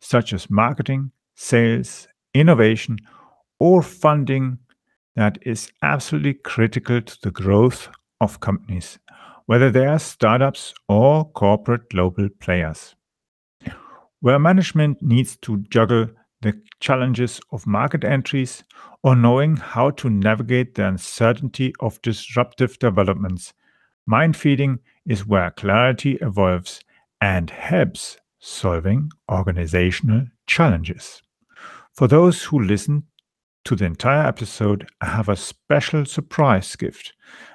such as marketing, sales, innovation, or funding that is absolutely critical to the growth of companies, whether they are startups or corporate global players. Where management needs to juggle the challenges of market entries or knowing how to navigate the uncertainty of disruptive developments, mind feeding is where clarity evolves and helps solving organizational challenges. For those who listen to the entire episode, I have a special surprise gift.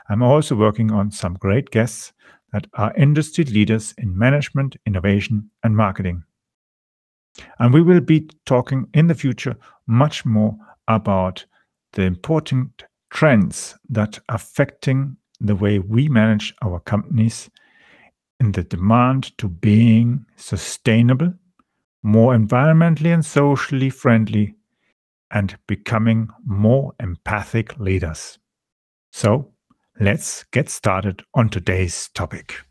I'm also working on some great guests that are industry leaders in management, innovation, and marketing. And we will be talking in the future much more about the important trends that are affecting the way we manage our companies in the demand to being sustainable, more environmentally and socially friendly, and becoming more empathic leaders. So, let's get started on today's topic.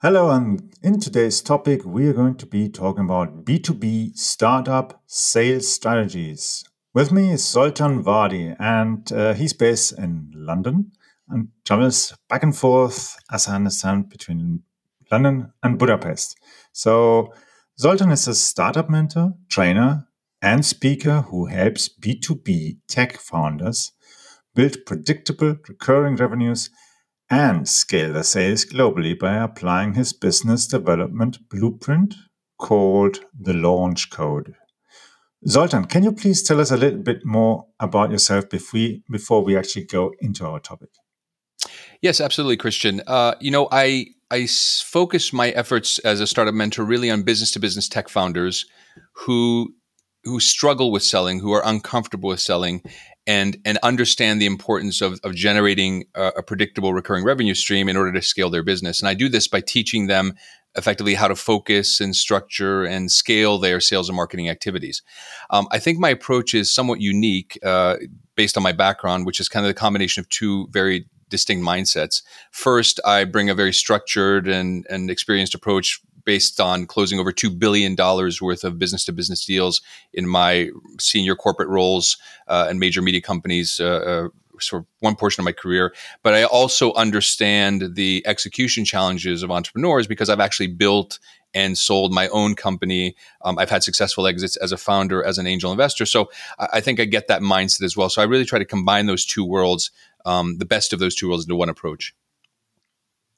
Hello, and in today's topic, we are going to be talking about B2B startup sales strategies. With me is Zoltan Vardy, and uh, he's based in London and travels back and forth, as I understand, between London and Budapest. So, Zoltan is a startup mentor, trainer, and speaker who helps B2B tech founders build predictable recurring revenues and scale their sales globally by applying his business development blueprint called the Launch Code. Zoltan, can you please tell us a little bit more about yourself before we, before we actually go into our topic? Yes, absolutely, Christian. Uh, you know, I I focus my efforts as a startup mentor really on business to business tech founders who who struggle with selling, who are uncomfortable with selling, and and understand the importance of, of generating a, a, predictable recurring revenue stream in order to scale their business. And I do this by teaching them effectively how to focus and structure and scale their sales and marketing activities. Um, I think my approach is somewhat unique uh, based on my background, which is kind of the combination of two very distinct mindsets. First, I bring a very structured and, and experienced approach based on closing over $2 billion worth of business to business deals in my senior corporate roles uh, and major media companies. Uh, uh, sort of one portion of my career, but I also understand the execution challenges of entrepreneurs because I've actually built and sold my own company. Um, I've had successful exits as a founder, as an angel investor. So I, I, think I get that mindset as well. So I really try to combine those two worlds, um, the best of those two worlds into one approach.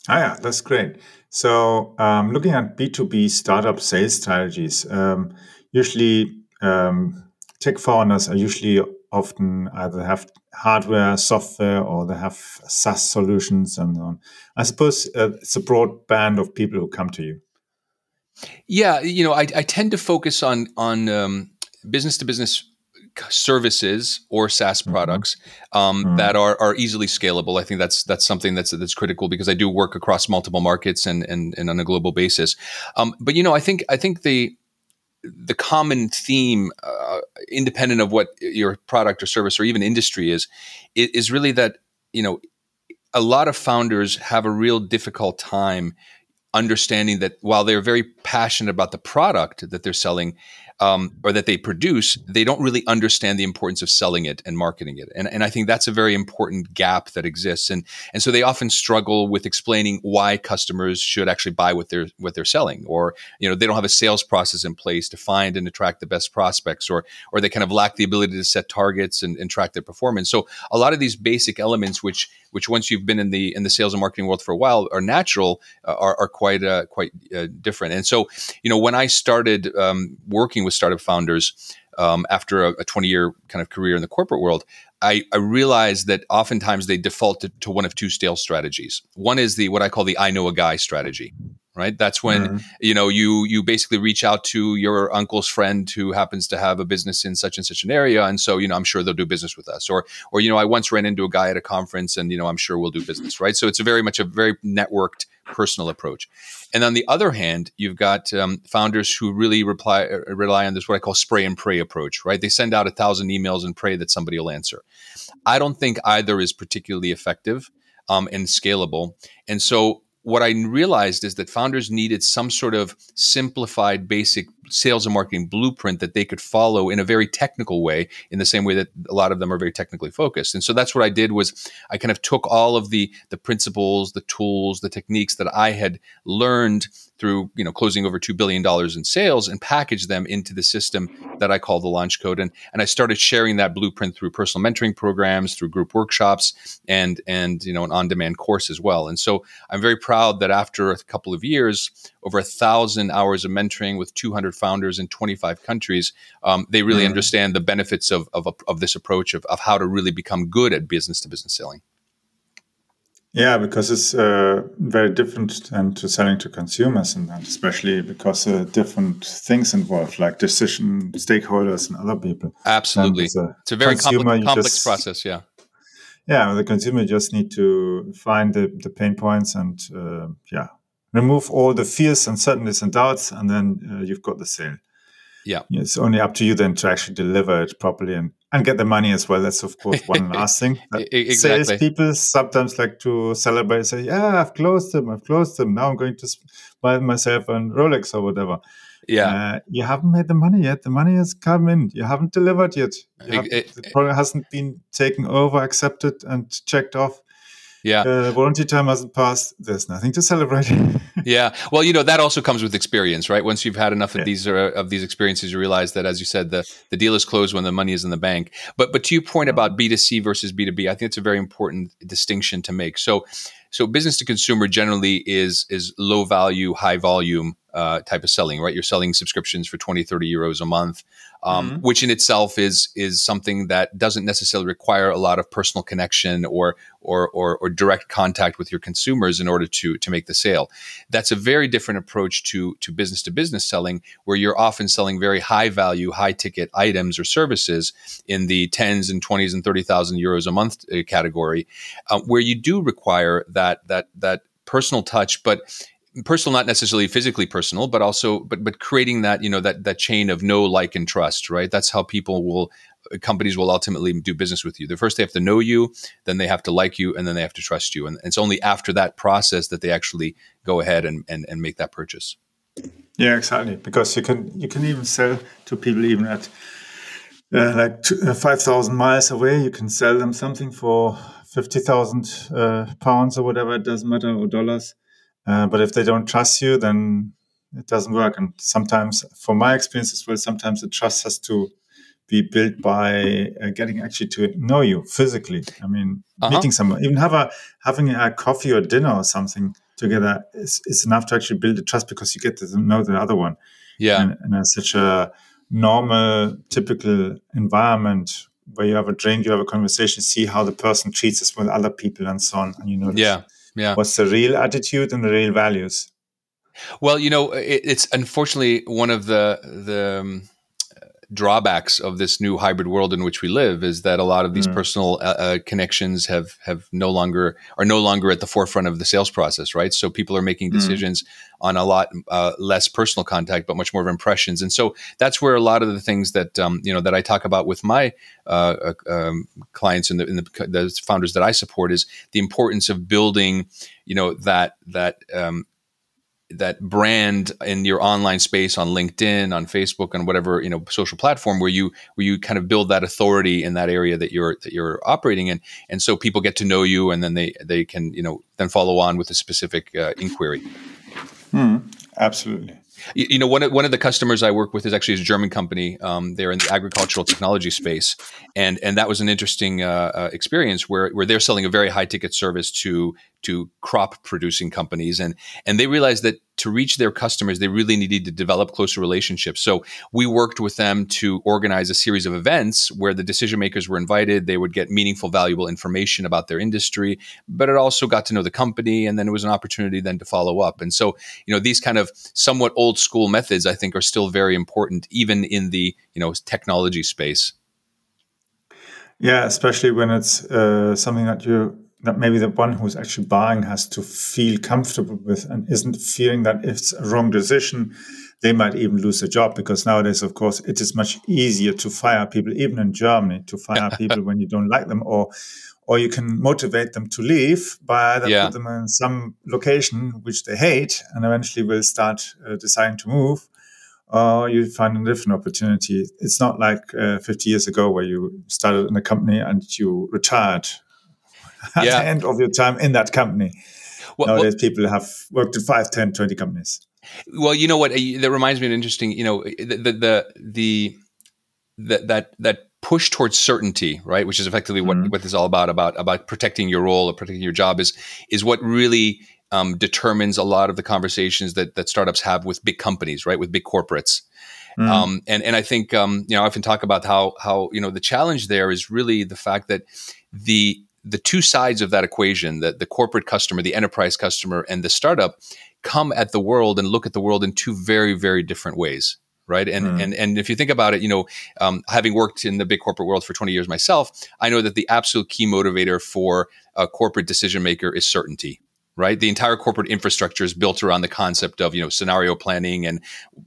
Ah, yeah, that's great. So, um, looking at B2B startup sales strategies, um, usually um, tech founders are usually often either have hardware, software, or they have SaaS solutions and so on. I suppose uh, it's a broad band of people who come to you. Yeah, you know, I, I tend to focus on on business to business services or SaaS mm-hmm. products um, mm-hmm. that are are easily scalable. I think that's that's something that's that's critical because I do work across multiple markets and and, and on a global basis. Um, but you know, I think I think the the common theme, uh, independent of what your product or service or even industry is, is really that you know a lot of founders have a real difficult time understanding that while they're very passionate about the product that they're selling, um, or that they produce, they don't really understand the importance of selling it and marketing it. And, and I think that's a very important gap that exists. And, and so they often struggle with explaining why customers should actually buy what they're, what they're selling, or, you know, they don't have a sales process in place to find and attract the best prospects, or, or they kind of lack the ability to set targets and, and track their performance. So a lot of these basic elements, which, which once you've been in the, in the sales and marketing world for a while are natural, uh, are, are quite, uh, quite uh, different. And so, you know, when I started um, working with startup founders um, after a, 20 year kind of career in the corporate world, I, I realized that oftentimes they default to, to, one of two sales strategies. One is the what I call the I know a guy strategy, right? That's when mm-hmm. you know you you basically reach out to your uncle's friend who happens to have a business in such and such an area, and so you know I'm sure they'll do business with us. Or or you know I once ran into a guy at a conference, and you know I'm sure we'll do business, right? So it's a very much a very networked personal approach. And on the other hand, you've got um, founders who really reply, uh, rely on this what I call spray and pray approach, right? They send out a thousand emails and pray that somebody will answer. I don't think either is particularly effective um, and scalable. And so what I realized is that founders needed some sort of simplified, basic sales and marketing blueprint that they could follow in a very technical way, in the same way that a lot of them are very technically focused. And so that's what I did was I kind of took all of the the principles, the tools, the techniques that I had learned through you know closing over two billion dollars in sales and package them into the system that I call the launch code and and I started sharing that blueprint through personal mentoring programs through group workshops and and you know an on demand course as well and so I'm very proud that after a couple of years over a thousand hours of mentoring with 200 founders in 25 countries um, they really mm. understand the benefits of, of, of this approach of, of how to really become good at business to business selling yeah, because it's uh, very different than to selling to consumers, and especially because uh, different things involved, like decision stakeholders and other people. Absolutely, a it's a very complex, complex just, process. Yeah, yeah. The consumer just need to find the, the pain points and uh, yeah, remove all the fears, uncertainties, and doubts, and then uh, you've got the sale. Yeah, it's only up to you then to actually deliver it properly and and get the money as well. That's of course one last thing. exactly. Sales people sometimes like to celebrate, and say, "Yeah, I've closed them. I've closed them. Now I'm going to buy myself a Rolex or whatever." Yeah, uh, you haven't made the money yet. The money has come in. You haven't delivered yet. Have, it, it, the product hasn't been taken over, accepted, and checked off yeah. Uh, warranty time hasn't passed. There's nothing to celebrate. Yeah. Well you know that also comes with experience right? Once you've had enough of yeah. these uh, of these experiences you realize that as you said the the deal is closed when the money is in the bank. But but to your point about b2c versus b2b i think it's a very important distinction to make. So so business to consumer generally is is low value high volume uh, type of selling, right? You're selling subscriptions for 20, 30 euros a month, um, mm-hmm. which in itself is is something that doesn't necessarily require a lot of personal connection or, or or or, direct contact with your consumers in order to to make the sale. That's a very different approach to to business to business selling, where you're often selling very high value, high ticket items or services in the tens and twenties and thirty thousand euros a month uh, category, uh, where you do require that that that personal touch, but personal not necessarily physically personal but also but but creating that you know that that chain of know like and trust right? That's how people will companies will ultimately do business with you. The first they have to know you then they have to like you and then they have to trust you. And it's only after that process that they actually go ahead and and, and make that purchase. Yeah exactly. Because you can you can even sell to people even at uh, like two, uh, 5000 miles away. You can sell them something for 50000 uh, pounds or whatever it doesn't matter or dollars uh, but if they don't trust you, then it doesn't work. And sometimes, from my experience as well, sometimes the trust has to be built by uh, getting actually to know you physically. I mean, uh-huh. meeting someone, even have a having a coffee or dinner or something together is, is enough to actually build the trust because you get to know the other one. Yeah, and, and such a normal, typical environment where you have a drink, you have a conversation, see how the person treats us with other people and so on, and you know, yeah, yeah, what's the real attitude and the real values. Well, you know, it, it's unfortunately one of the the um, drawbacks of this new hybrid world in which we live is that a lot of these mm. personal uh, uh, connections have have no longer are no longer at the forefront of the sales process, right? So people are making mm. decisions mm. on a lot uh, less personal contact, but much more of impressions, and so that's where a lot of the things that um, you know that I talk about with my uh, uh um, clients and the, the, the, founders that I support is the importance of building, you know, that that um, that brand in your online space on LinkedIn, on Facebook, on whatever you know social platform where you where you kind of build that authority in that area that you're that you're operating in, and so people get to know you, and then they they can you know then follow on with a specific uh, inquiry. Hmm, absolutely. You, you, know, one of, one of the customers I work with is actually a German company. Um, they're in the agricultural technology space, and and that was an interesting uh, uh, experience where where they're selling a very high ticket service to to crop producing companies and and they realized that to reach their customers they really needed to develop closer relationships. So we worked with them to organize a series of events where the decision makers were invited. They would get meaningful valuable information about their industry but it also got to know the company and then it was an opportunity then to follow up. And so you know these kind of somewhat old school methods i think are still very important even in the you know technology space. Yeah especially when it's uh, something that you that maybe the one who's actually buying has to feel comfortable with and isn't fearing that if it's a wrong decision, they might even lose a job because nowadays, of course, it is much easier to fire people, even in Germany, to fire people when you don't like them, or or you can motivate them to leave by either yeah. put them in some location which they hate and eventually will start uh, deciding to move, or you find a different opportunity. It's not like uh, 50 years ago where you started in a company and you retired at yeah. the end of your time in that company. Well, Nowadays, well, people have worked in 5, 10, 20 companies. Well, you know what? That reminds me of an interesting, you know, the, the, the, the that, that push towards certainty, right? Which is effectively what, mm-hmm. what this is all about, about, about protecting your role or protecting your job is, is what really um, determines a lot of the conversations that, that startups have with big companies, right? With big corporates. Mm. Um, and, and I think, um, you know, I often talk about how, how, you know, the challenge there is really the fact that the, the two sides of that equation, that the corporate customer, the enterprise customer, and the startup, come at the world and look at the world in two very, very different ways. Right. And, mm. and, and if you think about it, you know, um, having worked in the big corporate world for 20 years myself, I know that the absolute key motivator for a corporate decision maker is certainty right the entire corporate infrastructure is built around the concept of you know scenario planning and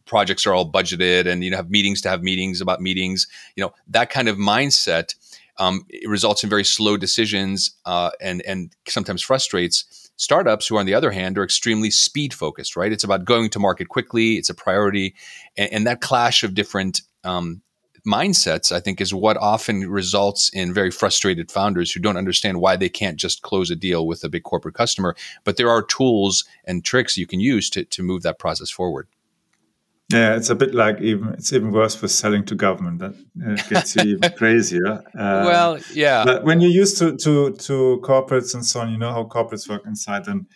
projects are all budgeted and you know have meetings to have meetings about meetings you know that kind of mindset um, it results in very slow decisions uh, and and sometimes frustrates startups who on the other hand are extremely speed focused right? It's about going to market quickly. It's a priority. And, and that clash of different um, mindsets i think is what often results in very frustrated founders who don't understand why they can't just close a deal with a big corporate customer. But there are tools and tricks you can use to, to move that process forward yeah, it's a bit like even it's even worse for selling to government. That uh, gets you even crazier. Uh, well, yeah. But when you're used to, to to corporates and so on, you know how corporates work inside. Then,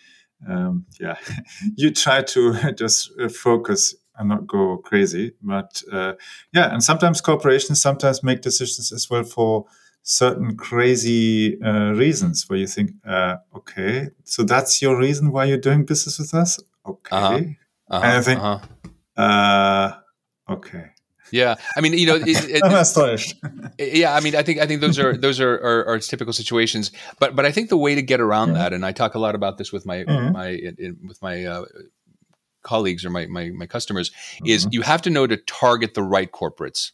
um, yeah, you try to just uh, focus and not go crazy. But uh, yeah, and sometimes corporations sometimes make decisions as well for certain crazy uh, reasons where you think, uh, okay, so that's your reason why you're doing business with us. Okay, uh-huh. Uh-huh. and I think. Uh-huh uh, okay. Yeah, I mean, you know, it, it, I'm astonished. yeah, I mean, I think I think those are those are, are, are typical situations, but but I think the way to get around that, and I talk a lot about this with my mm-hmm. my in, with my uh, colleagues or my my, my customers, mm-hmm. is you have to know to target the right corporates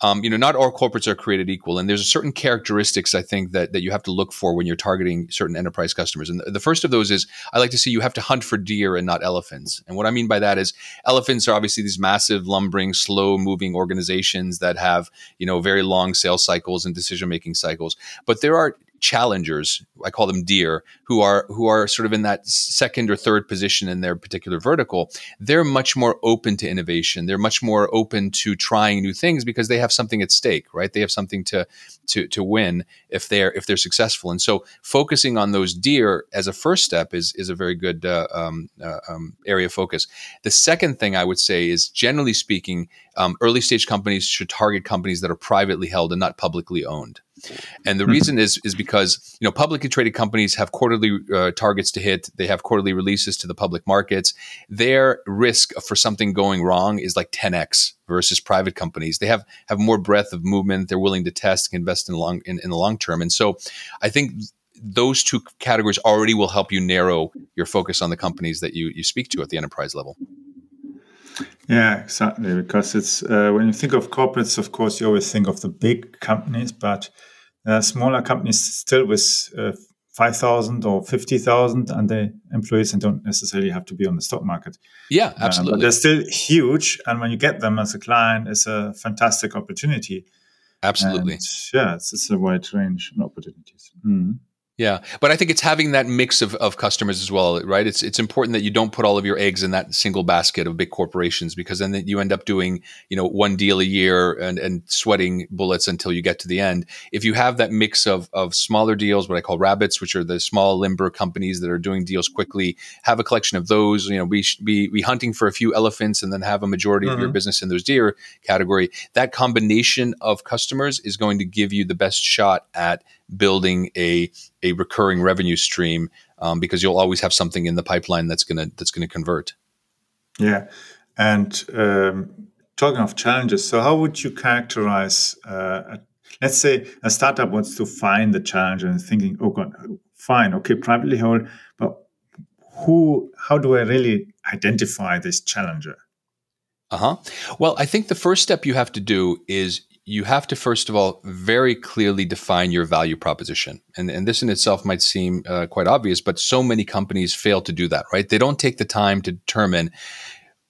um, you know, not all corporates are created equal, and there's a certain characteristics I think that that you have to look for when you're targeting certain enterprise customers. And the, the first of those is I like to see you have to hunt for deer and not elephants. And what I mean by that is elephants are obviously these massive, lumbering, slow-moving organizations that have you know very long sales cycles and decision-making cycles. But there are challengers i call them deer who are who are sort of in that second or third position in their particular vertical they're much more open to innovation. They're much more open to trying new things because they have something at stake right? They have something to to to win if they're if they're successful. And so focusing on those deer as a first step is is a very good uh, um, uh, um, area of focus. The second thing i would say is generally speaking um, early stage companies should target companies that are privately held and not publicly owned and the mm-hmm. reason is is because you know publicly traded companies have quarterly uh, targets to hit. They have quarterly releases to the public markets. Their risk for something going wrong is like 10x versus private companies. They have have more breadth of movement. They're willing to test, and invest in long in, in the long term. And so, I think those two categories already will help you narrow your focus on the companies that you you speak to at the enterprise level. Yeah, exactly. Because it's uh, when you think of corporates, of course, you always think of the big companies, but uh, smaller companies still with uh, 5,000 or 50,000 and the employees and don't necessarily have to be on the stock market. Yeah, absolutely. Uh, but they're still huge. And when you get them as a client, it's a fantastic opportunity. Absolutely. And yeah, it's, it's, a wide range of opportunities. Mm-hmm. Yeah, but I think it's having that mix of, of customers as well, right? It's it's important that you don't put all of your eggs in that single basket of big corporations because then you end up doing you know one deal a year and, and sweating bullets until you get to the end. If you have that mix of of smaller deals, what I call rabbits, which are the small limber companies that are doing deals quickly, have a collection of those. You know, we be be hunting for a few elephants and then have a majority mm-hmm. of your mm-hmm. business in those deer category. That combination of customers is going to give you the best shot at building a a recurring revenue stream um, because you'll always have something in the pipeline that's gonna that's gonna convert. Yeah, and um, talking of challenges, so how would you characterize? Uh, let's say a startup wants to find the challenge and thinking, "Oh God, fine, okay, privately held, but who? How do I really identify this challenger?" Uh huh. Well, I think the first step you have to do is you have to first of all very clearly define your value proposition. And, and this in itself might seem uh, quite obvious but so many companies fail to do that right? They don't take the time to determine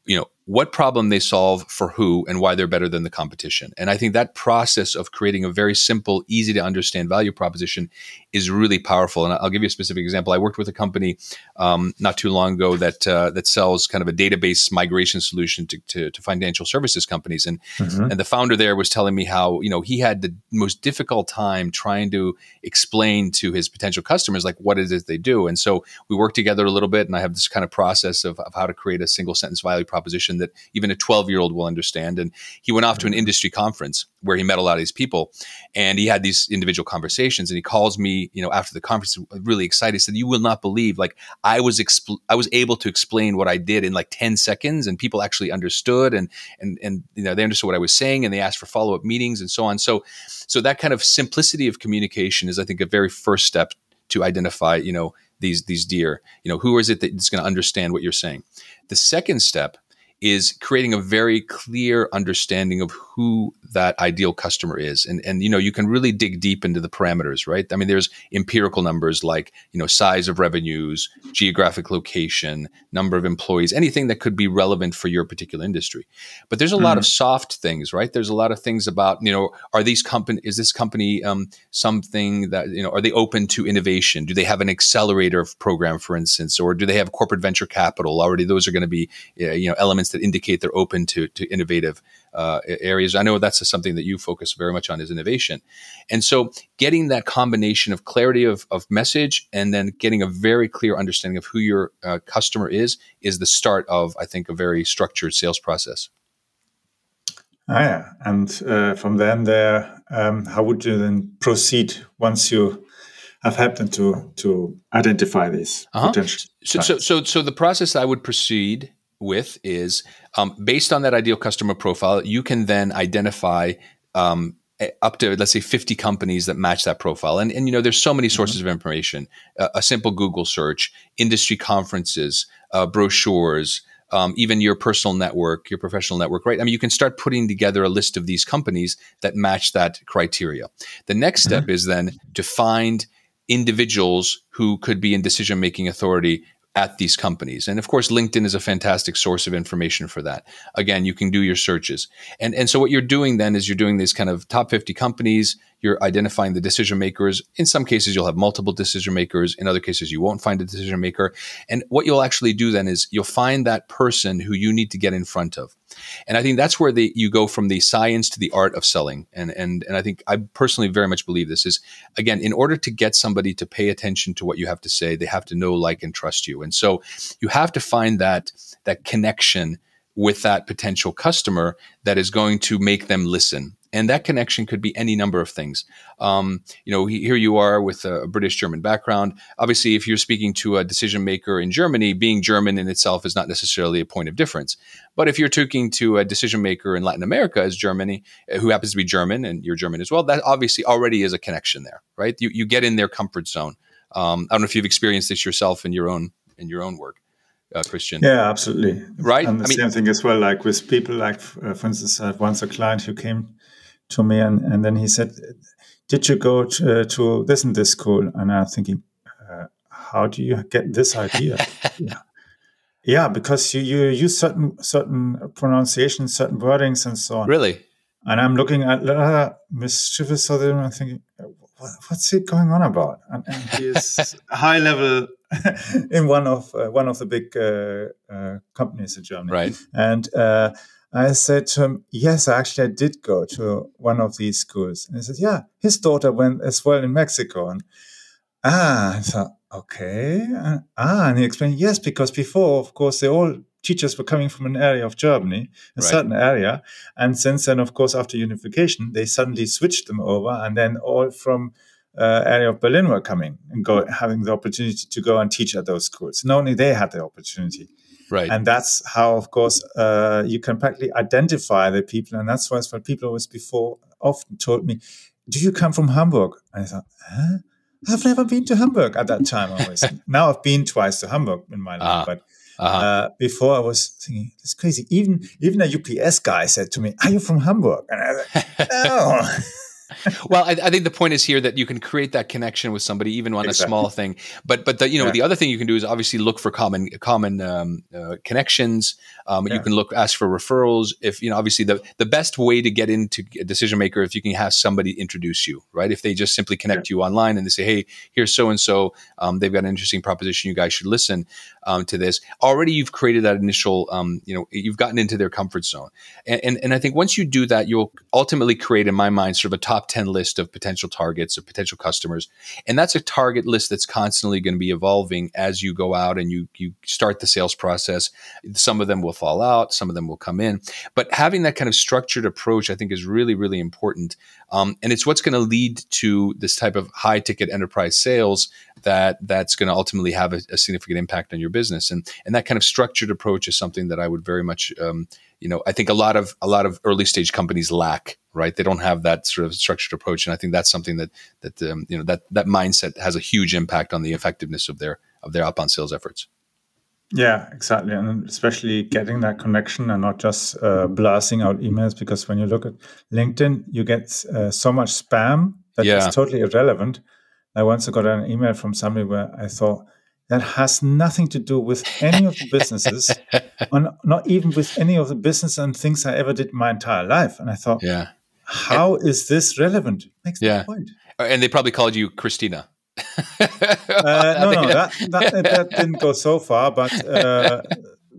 you know what problem they solve for who and why they're better than the competition. And I think that process of creating a very simple, easy to understand value proposition is really powerful. And I'll give you a specific example. I worked with a company um, not too long ago that uh, that sells kind of a database migration solution to, to, to financial services companies. And mm-hmm. and the founder there was telling me how you know he had the most difficult time trying to explain to his potential customers like what is it they do. And so we worked together a little bit, and I have this kind of process of, of how to create a single sentence value proposition that even a 12 year old will understand. And he went off to an mm-hmm. industry conference where he met a lot of these people and he had these individual conversations. And he calls me, you know, after the conference, really excited. He said, You will not believe, like, I was, expl- I was able to explain what I did in like 10 seconds and people actually understood and, and, and, you know, they understood what I was saying and they asked for follow up meetings and so on. So, so that kind of simplicity of communication is, I think, a very first step to identify, you know, these these deer. You know, who is it that's going to understand what you're saying? The second step is creating a very clear understanding of who that ideal customer is. And and you know you can really dig deep into the parameters right? I mean there's empirical numbers like you know size of revenues geographic location number of employees anything that could be relevant for your particular industry. But there's a mm-hmm. lot of soft things right? There's a lot of things about you know are these company is this company um, something that you know are they open to innovation? Do they have an accelerator program for instance or do they have corporate venture capital? Already those are going to be you know elements that indicate they're open to to innovative uh, areas. I know that's something that you focus very much on is innovation. And so getting that combination of clarity of, of message and then getting a very clear understanding of who your uh, customer is, is the start of, I think, a very structured sales process. Ah, yeah. And uh, from then there, um, how would you then proceed once you have helped them to to identify these uh-huh. potential? So, so, so, so the process I would proceed with is um, based on that ideal customer profile, you can then identify um, up to let's say 50 companies that match that profile and, and you know there's so many sources mm-hmm. of information uh, a simple google search industry conferences uh, brochures um, even your personal network your professional network right i mean you can start putting together a list of these companies that match that criteria the next step mm-hmm. is then to find individuals who could be in decision making authority at these companies. And of course, LinkedIn is a fantastic source of information for that. Again, you can do your searches. And, and so what you're doing then is you're doing these kind of top 50 companies. You're identifying the decision makers. In some cases, you'll have multiple decision makers. In other cases, you won't find a decision maker. And what you'll actually do then is you'll find that person who you need to get in front of. And I think that's where the, you go from the science to the art of selling. And, and, and I think I personally very much believe this is, again, in order to get somebody to pay attention to what you have to say, they have to know, like, and trust you. And so you have to find that, that connection with that potential customer that is going to make them listen and that connection could be any number of things. Um, you know, here you are with a British German background. Obviously, if you're speaking to a decision maker in Germany, being German in itself is not necessarily a point of difference. But if you're talking to a decision maker in Latin America as Germany, uh, who happens to be German and you're German as well, that obviously already is a connection there, right? You, you get in their comfort zone. Um, I don't know if you've experienced this yourself in your own in your own work. Uh, Christian. Yeah, absolutely. Right. And the I mean, same thing as well, like with people, like uh, for instance, I had once a client who came to me, and, and then he said, "Did you go to, to this and this school?" And I'm thinking, uh, "How do you get this idea?" yeah. yeah, because you, you use certain certain pronunciations, certain wordings, and so on. Really? And I'm looking at uh, mischievous other, and I'm thinking, what, "What's he going on about?" And, and he is high level in one of uh, one of the big uh, uh, companies in Germany, right? And uh, I said to him, Yes, actually, I did go to one of these schools. And he said, Yeah, his daughter went as well in Mexico. And ah, I thought, Okay. Uh, ah, and he explained, Yes, because before, of course, they all teachers were coming from an area of Germany, a right. certain area. And since then, of course, after unification, they suddenly switched them over. And then all from uh, area of Berlin were coming and go, having the opportunity to go and teach at those schools. And only they had the opportunity. Right. And that's how, of course, uh, you can practically identify the people. And that's why what people always before often told me, Do you come from Hamburg? And I thought, huh? I've never been to Hamburg at that time. Always. now I've been twice to Hamburg in my life, uh, but uh-huh. uh, before I was thinking, it's crazy. Even even a UPS guy said to me, "Are you from Hamburg?" And I said, "No." well, I, I, think the point is here that you can create that connection with somebody even on exactly. a small thing. But but the, you know yeah. the other thing you can do is obviously look for common common um, uh, connections. Um, yeah. You can look ask for referrals. If you know obviously the the best way to get into a decision maker if you can have somebody introduce you right. If they just simply connect yeah. you online and they say hey here's so and so they've got an interesting proposition you guys should listen um, to this. Already you've created that initial um, you know you've gotten into their comfort zone and, and and I think once you do that you'll ultimately create in my mind sort of a top top 10 list of potential targets or potential customers. And that's a target list that's constantly going to be evolving as you go out and you, you start the sales process. Some of them will fall out, some of them will come in. But having that kind of structured approach, I think, is really, really important. Um, and it's what's going to lead to this type of high ticket enterprise sales that that's going to ultimately have a, a, significant impact on your business. And, and that kind of structured approach is something that I would very much um, you know, I think a lot of a lot of early stage companies lack, right? They don't have that sort of structured approach, and I think that's something that that um, you know that that mindset has a huge impact on the effectiveness of their of their outbound sales efforts. Yeah, exactly, and especially getting that connection and not just uh, blasting out emails. Because when you look at LinkedIn, you get uh, so much spam that yeah. is totally irrelevant. I once got an email from somebody where I thought that has nothing to do with any of the businesses, or not even with any of the business and things I ever did my entire life. And I thought, yeah, how and, is this relevant? Makes yeah. no point. Uh, and they probably called you Christina. uh, no, no, that, that, that, didn't go so far, but uh,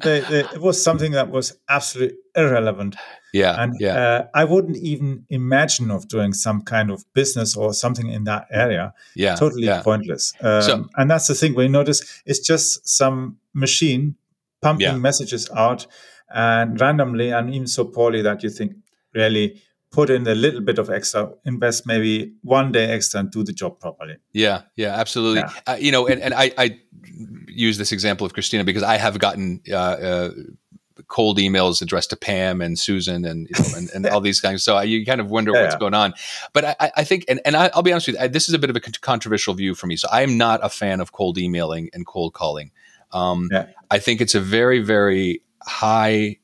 they, they, it was something that was absolutely irrelevant. Yeah, and yeah. Uh, I wouldn't even imagine of doing some kind of business or something in that area. Yeah, totally yeah. pointless. Um, so, and that's the thing. We notice it's just some machine pumping yeah. messages out and randomly and even so poorly that you think really put in a little bit of extra, invest maybe one day extra and do the job properly. Yeah, yeah, absolutely. Yeah. Uh, you know, and, and I, I, use this example of Christina because I have gotten uh, uh, cold emails addressed to Pam and Susan and you know, and, and all these things. So I, you kind of wonder yeah, what's yeah. going on. But I, I think, and, and I, will be honest with you, I, this is a bit of a controversial view for me. So I am not a fan of cold emailing and cold calling. Um, yeah. I think it's a very, very high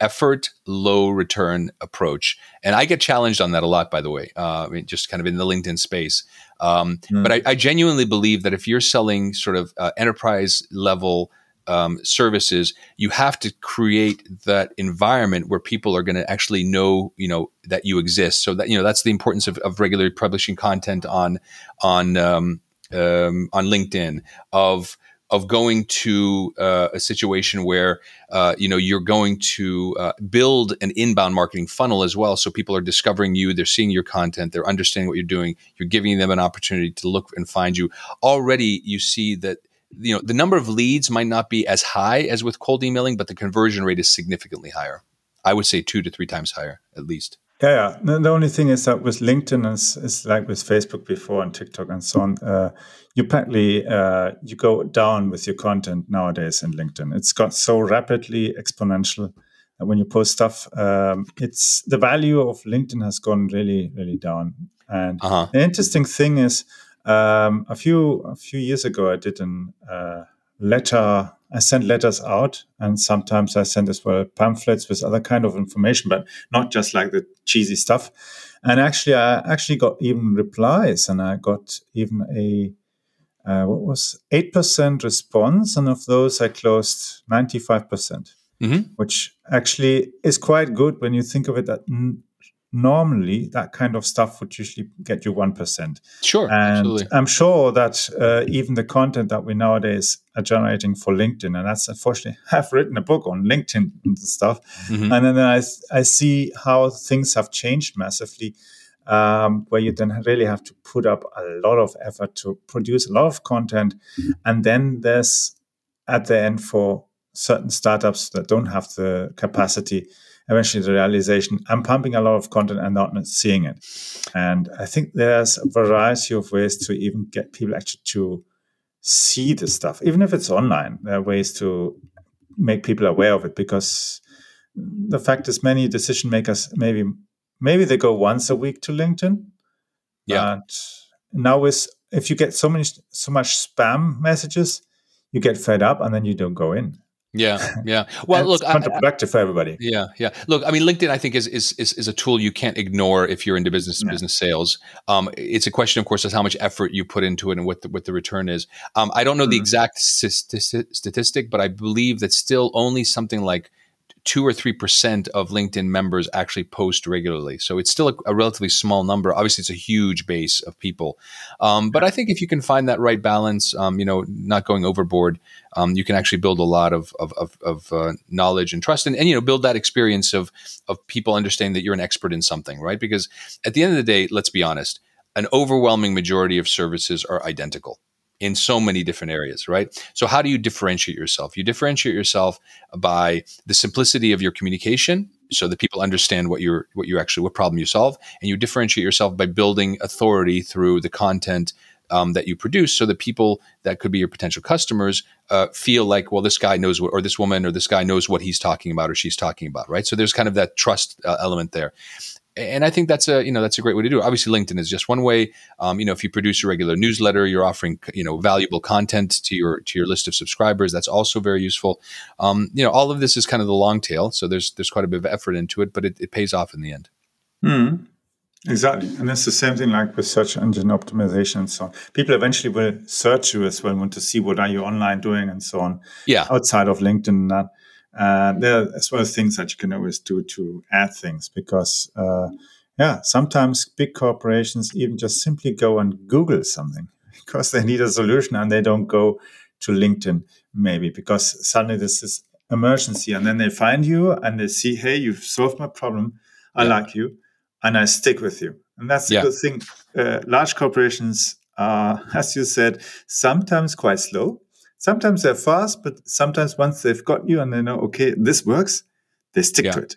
effort, low return approach. And I get challenged on that a lot, by the way, uh, I mean, just kind of in the LinkedIn space. Um, mm. But I, I, genuinely believe that if you're selling sort of uh, enterprise level um, services, you have to create that environment where people are going to actually know, you know, that you exist. So that you know that's the importance of, of regularly publishing content on on um, um, on LinkedIn of of going to uh, a situation where uh, you know you're going to uh, build an inbound marketing funnel as well. So people are discovering you they're seeing your content they're understanding what you're doing you're giving them an opportunity to look and find you. Already you see that you know the number of leads might not be as high as with cold emailing but the conversion rate is significantly higher. I would say two to three times higher at least yeah, yeah. The only thing is that with LinkedIn is, is like with Facebook before and TikTok and so on. Uh, you practically uh, you go down with your content nowadays in LinkedIn. It's got so rapidly exponential that when you post stuff, um, it's the value of LinkedIn has gone really really down. And uh-huh. the interesting thing is, um, a few a few years ago, I did a uh, letter I send letters out, and sometimes I send as well pamphlets with other kind of information, but not just like the cheesy stuff. And actually, I actually got even replies, and I got even a uh, what was eight percent response, and of those I closed ninety five percent, mm-hmm. which actually is quite good when you think of it. That normally that kind of stuff would usually get you 1%. Sure. And absolutely. I'm sure that uh, even the content that we nowadays are generating for LinkedIn, and that's unfortunately, I've written a book on LinkedIn and stuff. Mm-hmm. And then I, I see how things have changed massively, um, where you then really have to put up a lot of effort to produce a lot of content. Mm-hmm. And then there's at the end for certain startups that don't have the capacity eventually the realization I'm pumping a lot of content and not seeing it. And I think there's a variety of ways to even get people actually to see the stuff, even if it's online. There are ways to make people aware of it because the fact is many decision makers maybe maybe they go once a week to LinkedIn. Yeah. But now with if you get so many so much spam messages, you get fed up and then you don't go in. Yeah, yeah. Well, look, counterproductive I, for everybody. Yeah, yeah. Look, I mean, LinkedIn, I think is is is, is a tool you can't ignore if you're into business yeah. business sales. Um, it's a question, of course, of how much effort you put into it and what the, what the return is. Um, I don't know mm. the exact statistic, but I believe that still only something like two or three percent of LinkedIn members actually post regularly. So it's still a, a, relatively small number. Obviously, it's a huge base of people. Um, but I think if you can find that right balance, um, you know, not going overboard, um, you can actually build a lot of of, of, of uh, knowledge and trust, and, and you know, build that experience of of people understanding that you're an expert in something, right? Because at the end of the day, let's be honest, an overwhelming majority of services are identical in so many different areas, right? So how do you differentiate yourself? You differentiate yourself by the simplicity of your communication so that people understand what you're what you actually what problem you solve and you differentiate yourself by building authority through the content um, that you produce so that people that could be your potential customers uh, feel like well this guy knows what or this woman or this guy knows what he's talking about or she's talking about right so there's kind of that trust uh, element there and I think that's a you know that's a great way to do it. Obviously, LinkedIn is just one way. Um, you know, if you produce a regular newsletter, you're offering you know valuable content to your to your list of subscribers. That's also very useful. Um, you know, all of this is kind of the long tail, so there's there's quite a bit of effort into it, but it, it pays off in the end. Mm, exactly, and it's the same thing like with search engine optimization and so on. People eventually will search you as well, want to see what are you online doing and so on. Yeah, outside of LinkedIn, and that. Uh, there are as well things that you can always do to add things because, uh, yeah, sometimes big corporations even just simply go and Google something because they need a solution and they don't go to LinkedIn maybe because suddenly there's this is emergency and then they find you and they see, hey, you've solved my problem. I yeah. like you and I stick with you. And that's the yeah. good thing. Uh, large corporations are, as you said, sometimes quite slow sometimes they're fast, but sometimes once they've got you and they know, okay, this works, they stick yeah. to it.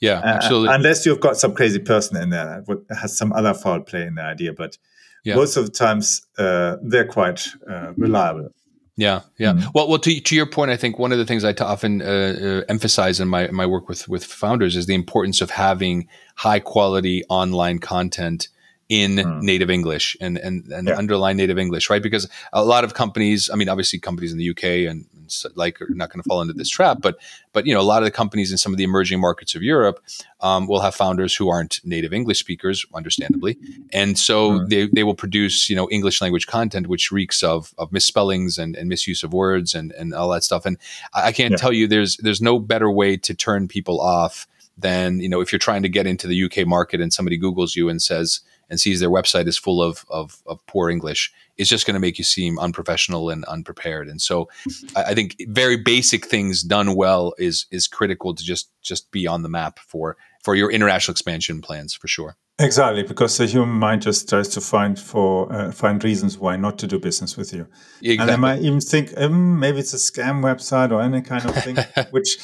Yeah, uh, absolutely. Unless you've got some crazy person in there that has some other foul play in the idea, but yeah. most of the times uh, they're quite uh, reliable. Yeah, yeah. Mm-hmm. Well, well. To, to your point, I think one of the things I t- often uh, uh, emphasize in my my work with with founders is the importance of having high quality online content in mm. native English and and, and yeah. underline native English, right? Because a lot of companies, I mean, obviously companies in the UK and, and like are not going to fall into this trap, but but you know, a lot of the companies in some of the emerging markets of Europe um, will have founders who aren't native English speakers, understandably, and so mm. they, they will produce you know English language content which reeks of of misspellings and, and misuse of words and and all that stuff. And I, I can't yeah. tell you there's there's no better way to turn people off than you know if you're trying to get into the UK market and somebody Google's you and says and sees their website is full of of, of poor English, it's just going to make you seem unprofessional and unprepared. And so, I, I, think very basic things done well is is critical to just just be on the map for for your international expansion plans for sure. Exactly, because the human mind just tries to find for uh, find reasons why not to do business with you, exactly. and they might even think um, maybe it's a scam website or any kind of thing, which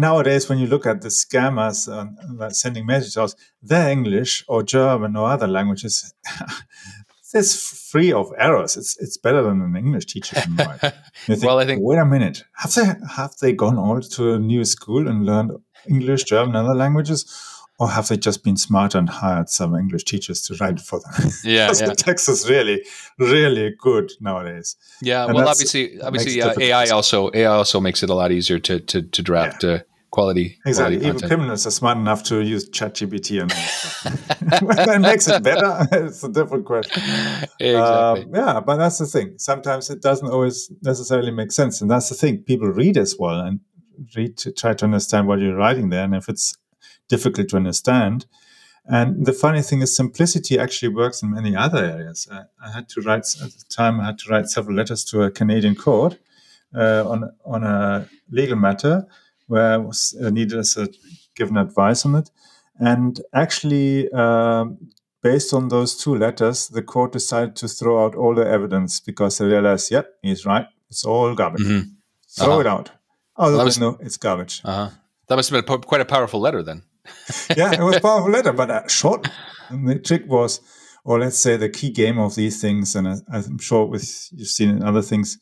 nowadays, when you look at the scammers uh, sending messages, they're English or German or other languages. it's free of errors. It's it's better than an English teacher. can think, well, I think. Wait a minute. Have they have they gone all to a new school and learned English, German, and other languages? Or have they just been smart and hired some English teachers to write for them? Yeah, because yeah. the text is really, really good nowadays. Yeah, and well, obviously, obviously, uh, AI also AI also makes it a lot easier to to, to draft. Yeah. Uh, quality. Exactly. Quality Even criminals are smart enough to use ChatGPT and that makes it better. it's a different question. Exactly. Um, yeah, but that's the thing. Sometimes it doesn't always necessarily make sense, and that's the thing. People read as well and read to try to understand what you're writing there, and if it's difficult to understand. And the funny thing is, simplicity actually works in many other areas. I, I had to write at the time. I had to write several letters to a Canadian court uh, on on a legal matter where I was uh, needed as a given advice on it. And actually, um, based on those two letters, the court decided to throw out all the evidence because they realized, yep, he's right. It's all garbage. Mm-hmm. Throw uh-huh. it out. Oh, well, was, no, it's garbage. Uh-huh. That must have been quite a powerful letter then. Yeah, it was a powerful letter, but uh, short. And the trick was, or let's say the key game of these things, and I, I'm sure with you've seen in other things,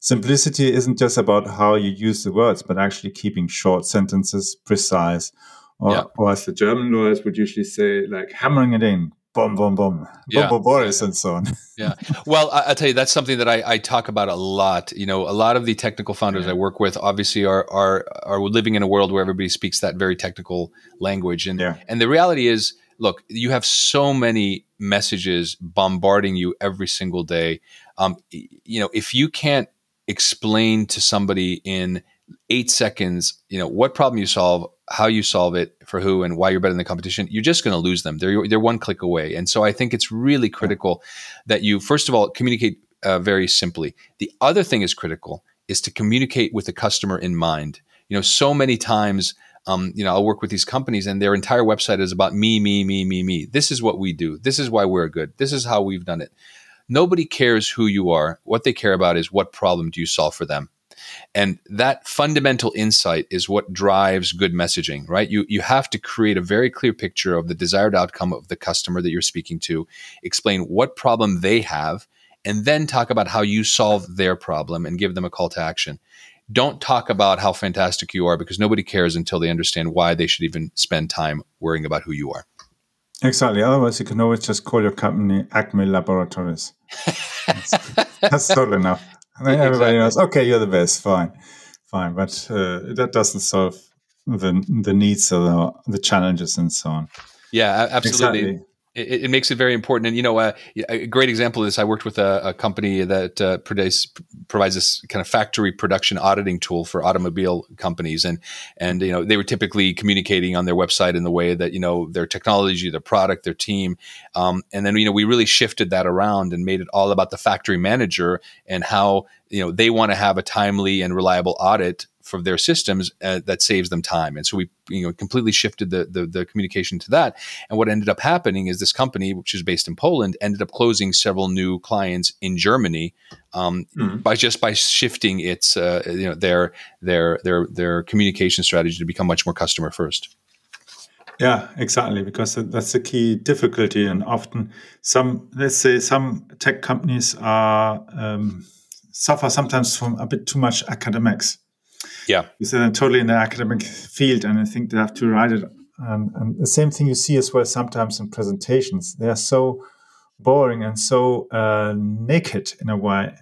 simplicity isn't just about how you use the words, but actually keeping short sentences precise. Or, yeah. or as the German lawyers would usually say, like hammering it in, boom, boom, boom, yeah. boom, Boris, and so on. yeah. Well, I, will tell you, that's something that I, I, talk about a lot. You know, a lot of the technical founders yeah. I work with obviously are, are, are living in a world where everybody speaks that very technical language. And, yeah. and the reality is, look, you have so many messages bombarding you every single day. Um, you know, if you can't explain to somebody in eight seconds, you know, what problem you solve, how you solve it, for who, and why you're better than the competition, you're just going to lose them. They're they're one click away. And so I think it's really critical that you first of all communicate uh, very simply. The other thing is critical is to communicate with the customer in mind. You know, so many times. Um, you know, I'll work with these companies and their entire website is about me, me, me, me, me. This is what we do. This is why we're good. This is how we've done it. Nobody cares who you are. What they care about is what problem do you solve for them. And that fundamental insight is what drives good messaging, right? You, you have to create a very clear picture of the desired outcome of the customer that you're speaking to, explain what problem they have, and then talk about how you solve their problem and give them a call to action. Don't talk about how fantastic you are because nobody cares until they understand why they should even spend time worrying about who you are. Exactly. Otherwise, you can always just call your company Acme Laboratories. that's, that's totally enough. And then everybody knows, okay, you're the best. Fine, fine. But uh, that doesn't solve the the needs or the, the challenges and so on. Yeah, absolutely. Exactly it, it, makes it very important. And you know, uh, a great example of this, I worked with a, a company that uh, provides, provides this kind of factory production auditing tool for automobile companies, and and you know they were typically communicating on their website in the way that you know their technology, their product, their team, um, and then you know we really shifted that around and made it all about the factory manager and how you know they want to have a timely and reliable audit for their systems uh, that saves them time. And so we you know completely shifted the, the, the communication to that. And what ended up happening is this company, which is based in Poland, ended up closing several new clients in Germany um, mm-hmm. by just by shifting its uh, you know their their their their communication strategy to become much more customer first. Yeah, exactly, because that's the key difficulty. And often, some let's say some tech companies are um, suffer sometimes from a bit too much academics yeah. Because they're totally in the academic field and I think they have to write it. And, and, the same thing you see as well sometimes in presentations. They are so boring and so uh, naked in a way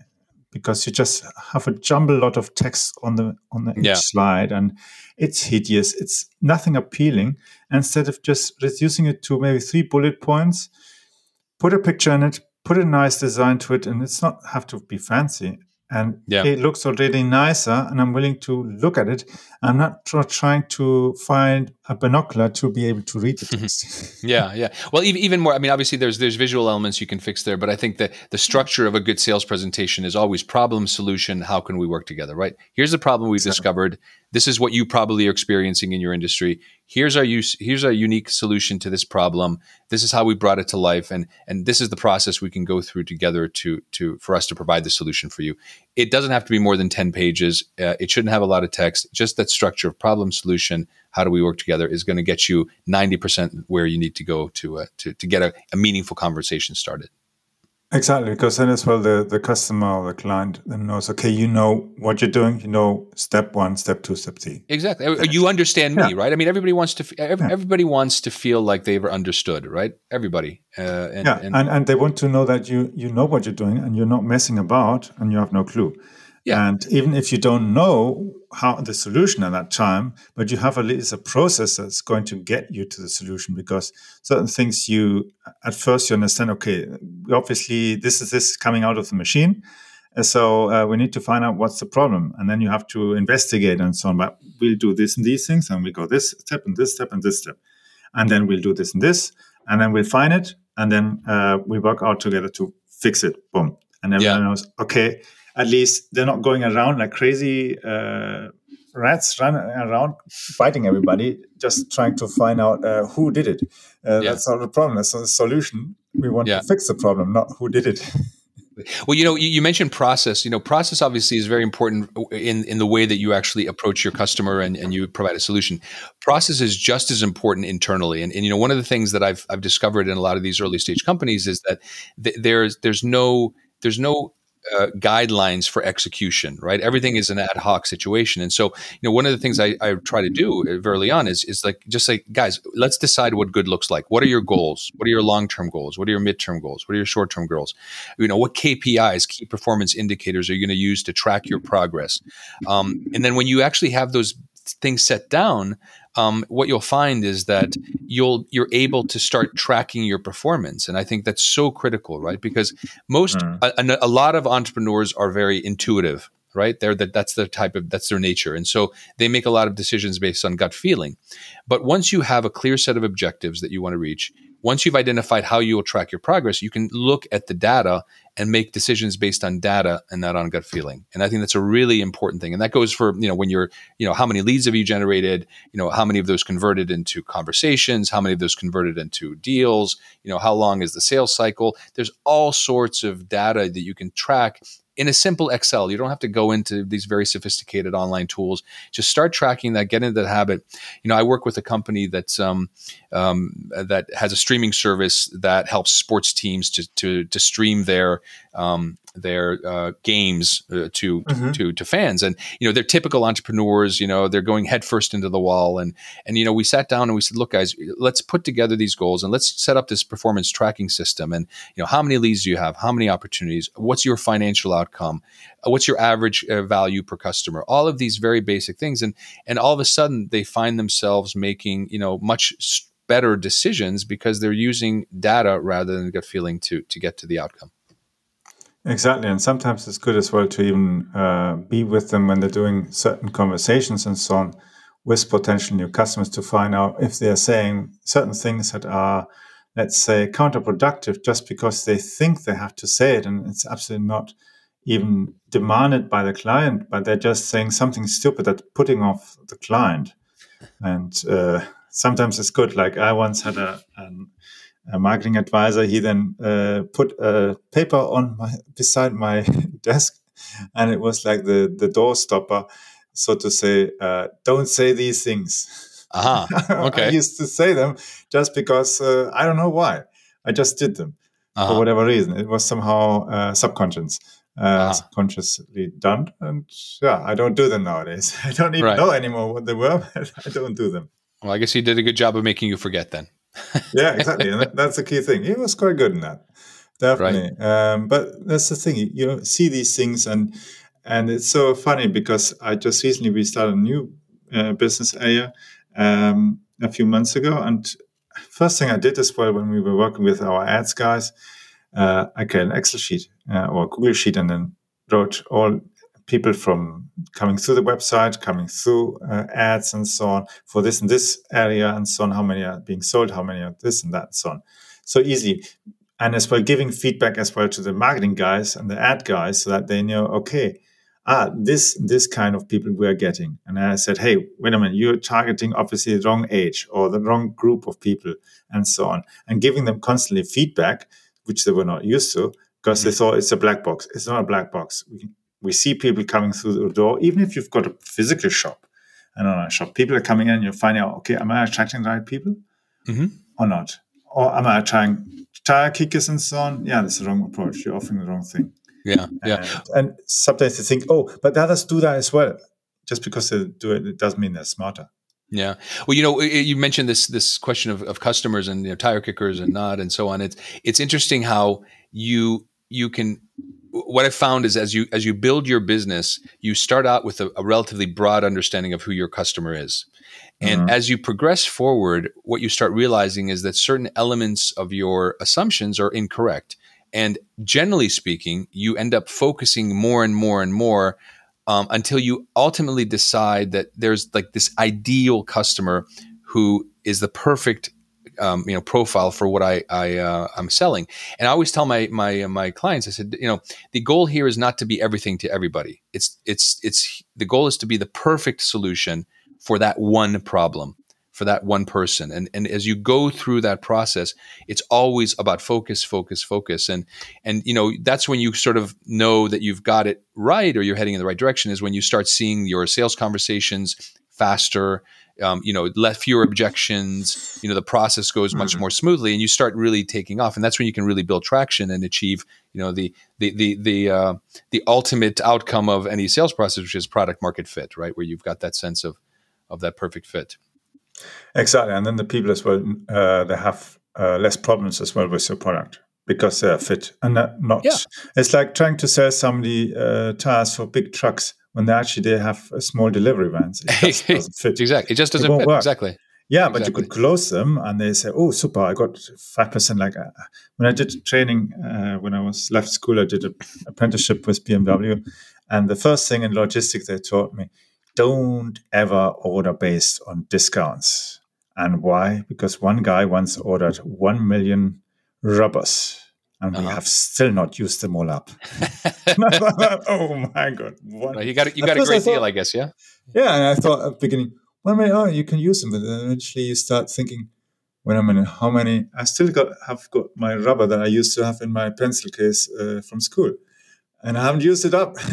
because you just have a jumble lot of text on the on the Yeah. each slide and it's hideous it's nothing appealing instead of just reducing it to maybe three bullet points put a picture in it put a nice design to it and it's not have to be fancy and Yeah. it looks already nicer and i'm willing to look at it i'm not tr- trying to find a binocular to be able to read the mm-hmm. text Yeah, yeah. Well, even, even more. I mean, obviously, there's there's visual elements you can fix there, but I think that the structure of a good sales presentation is always problem, solution. How can we work together? Right. Here's the problem we've discovered. This is what you probably are experiencing in your industry. Here's our use. Here's our unique solution to this problem. This is how we brought it to life, and and this is the process we can go through together to to for us to provide the solution for you. It doesn't have to be more than ten pages. Uh, it shouldn't have a lot of text. Just that structure of problem, solution. How do we work together is going to get you ninety percent where you need to go to uh, to to get a, a meaningful conversation started. Exactly, because then as well the, the customer or the client then knows, okay, you know what you're doing, you know step one, step two, step three. Exactly. Uh, You understand me, Yeah. right? I mean, everybody wants to. f- ev- Yeah. Everybody wants to feel like they've understood, right? Everybody. Uh, and, yeah, and- and, and they want to know that you you know what you're doing and you're not messing about and you have no clue. Yeah. And even if you don't know how the solution at that time, but you have at least a process that's going to get you to the solution because certain things you at first you understand, okay, obviously this is this coming out of the machine. So uh, we need to find out what's the problem, and then you have to investigate and so on. But we'll do this and these things, and we go this step and this step and this step, and then we'll do this and this, and then we'll find it, and then uh, we work out together to fix it. Boom, and everyone Yeah. knows. Okay, at least they're not going around like crazy uh, rats running around fighting everybody, just trying to find out uh, who did it. Uh, Yeah. That's not the problem. That's not the solution. We want Yeah. to fix the problem, not who did it. Well, you know, you, you mentioned process. You know, process obviously is very important in in the way that you actually approach your customer and, and you provide a solution. Process is just as important internally. And, and you know, one of the things that I've I've discovered in a lot of these early stage companies is that th- there's there's no there's no uh, guidelines for execution, right? Everything is an ad hoc situation, and so you know one of the things I, I try to do uh, early on is is like just like guys, let's decide what good looks like. What are your goals? What are your long term goals? What are your midterm goals? What are your short term goals? You know what KPIs, key performance indicators, are you going to use to track your progress? Um, and then when you actually have those things set down, um, what you'll find is that you'll you're able to start tracking your performance, and I think that's so critical, right? Because most Mm. a, a lot of entrepreneurs are very intuitive, right? They're that that's the type of that's their nature, and so they make a lot of decisions based on gut feeling. But once you have a clear set of objectives that you want to reach, once you've identified how you will track your progress, you can look at the data and make decisions based on data and not on gut feeling. And I think that's a really important thing. And that goes for, you know, when you're, you know, how many leads have you generated? You know, how many of those converted into conversations? How many of those converted into deals? You know, how long is the sales cycle? There's all sorts of data that you can track in a simple Excel. You don't have to go into these very sophisticated online tools. Just start tracking that, get into that habit. You know, I work with a company that's um, um, that has a streaming service that helps sports teams to to, to stream their um, their uh, games uh, to, Mhm. to to fans, and you know they're typical entrepreneurs. You know they're going headfirst into the wall, and and you know we sat down and we said, look, guys, let's put together these goals and let's set up this performance tracking system. And you know how many leads do you have? How many opportunities? What's your financial outcome? What's your average uh, value per customer? All of these very basic things, and and all of a sudden they find themselves making you know much s- better decisions because they're using data rather than gut feeling to to get to the outcome. Exactly, and sometimes it's good as well to even uh, be with them when they're doing certain conversations and so on with potential new customers to find out if they are saying certain things that are, let's say, counterproductive just because they think they have to say it, and it's absolutely not even demanded by the client, but they're just saying something stupid that's putting off the client. And uh, sometimes it's good. Like I once had a an, a marketing advisor. He then uh, put a paper on my beside my desk, and it was like the the door stopper, so to say. Uh, Don't say these things. Aha. I Okay. used to say them just because uh, I don't know why. I just did them for Uh-huh. whatever reason. It was somehow uh, subconscious, uh, Ah. subconsciously done, and yeah, I don't do them nowadays. I don't even Right. know anymore what they were. But I don't do them. Well, I guess he did a good job of making you forget then. Yeah, exactly, and that's the key thing. He was quite good in that. definitely. Right? Um, but that's the thing. You know, see these things, and and it's so funny because I just recently we started a new uh, business area um, a few months ago, and first thing I did as well when we were working with our ads guys, uh, I created an Excel sheet uh, or Google sheet, and then wrote all people from coming through the website, coming through uh, ads and so on for this and this area and so on, how many are being sold, how many are this and that and so on. So easy. And as well, giving feedback as well to the marketing guys and the ad guys so that they know, okay, ah, this this kind of people we are getting. And I said, hey, wait a minute, you're targeting obviously the wrong age or the wrong group of people and so on. And giving them constantly feedback, which they were not used to, because they mm. thought it's a black box. It's not a black box. We, we see people coming through the door, even if you've got a physical shop and online shop. People are coming in, you're finding out, okay, am I attracting the right people mm-hmm. or not? Or am I attracting tire kickers and so on? Yeah, that's the wrong approach. You're offering the wrong thing. Yeah, yeah. And, and sometimes they think, oh, but the others do that as well. Just because they do it, it doesn't mean they're smarter. Yeah. Well, you know, you mentioned this this question of, of customers and you know, tire kickers and not and so on. It's it's interesting how you you can what I found is as you as you build your business, you start out with a, a relatively broad understanding of who your customer is. And mm-hmm. as you progress forward, what you start realizing is that certain elements of your assumptions are incorrect. And generally speaking, you end up focusing more and more and more um, until you ultimately decide that there's like this ideal customer who is the perfect um, you know profile for what I, I uh, I'm selling. And I always tell my my my clients, I said, you know, the goal here is not to be everything to everybody. It's it's it's the goal is to be the perfect solution for that one problem for that one person. And and as you go through that process, it's always about focus, focus, focus. And and you know, that's when you sort of know that you've got it right or you're heading in the right direction is when you start seeing your sales conversations faster, um, you know, less fewer objections, you know, the process goes much mm-hmm. more smoothly and you start really taking off. And that's when you can really build traction and achieve, you know, the the the the uh, the ultimate outcome of any sales process, which is product market fit, right? Where you've got that sense of of that perfect fit. Exactly, and then the people as well uh, they have uh, less problems as well with your product because they are fit and not. Yeah. It's like trying to sell somebody uh, tires for big trucks when they actually they have a small delivery vans. It just doesn't fit. exactly, it just doesn't it fit. Work. Exactly. Yeah, exactly. but you could close them, and they say, "Oh, super! I got five percent." Like uh, when I did training uh, when I was left school, I did an apprenticeship with BMW, and the first thing in logistics they taught me don't ever order based on discounts. And why? Because one guy once ordered 1 million rubbers and uh-huh. we have still not used them all up. oh my God. One. you got, you got a great thought, deal, I guess, yeah? Yeah. And I thought at the beginning, well, I mean, oh, you can use them. But then eventually you start thinking, wait a minute, how many? I still got have got my rubber that I used to have in my pencil case uh, from school. And I haven't used it up.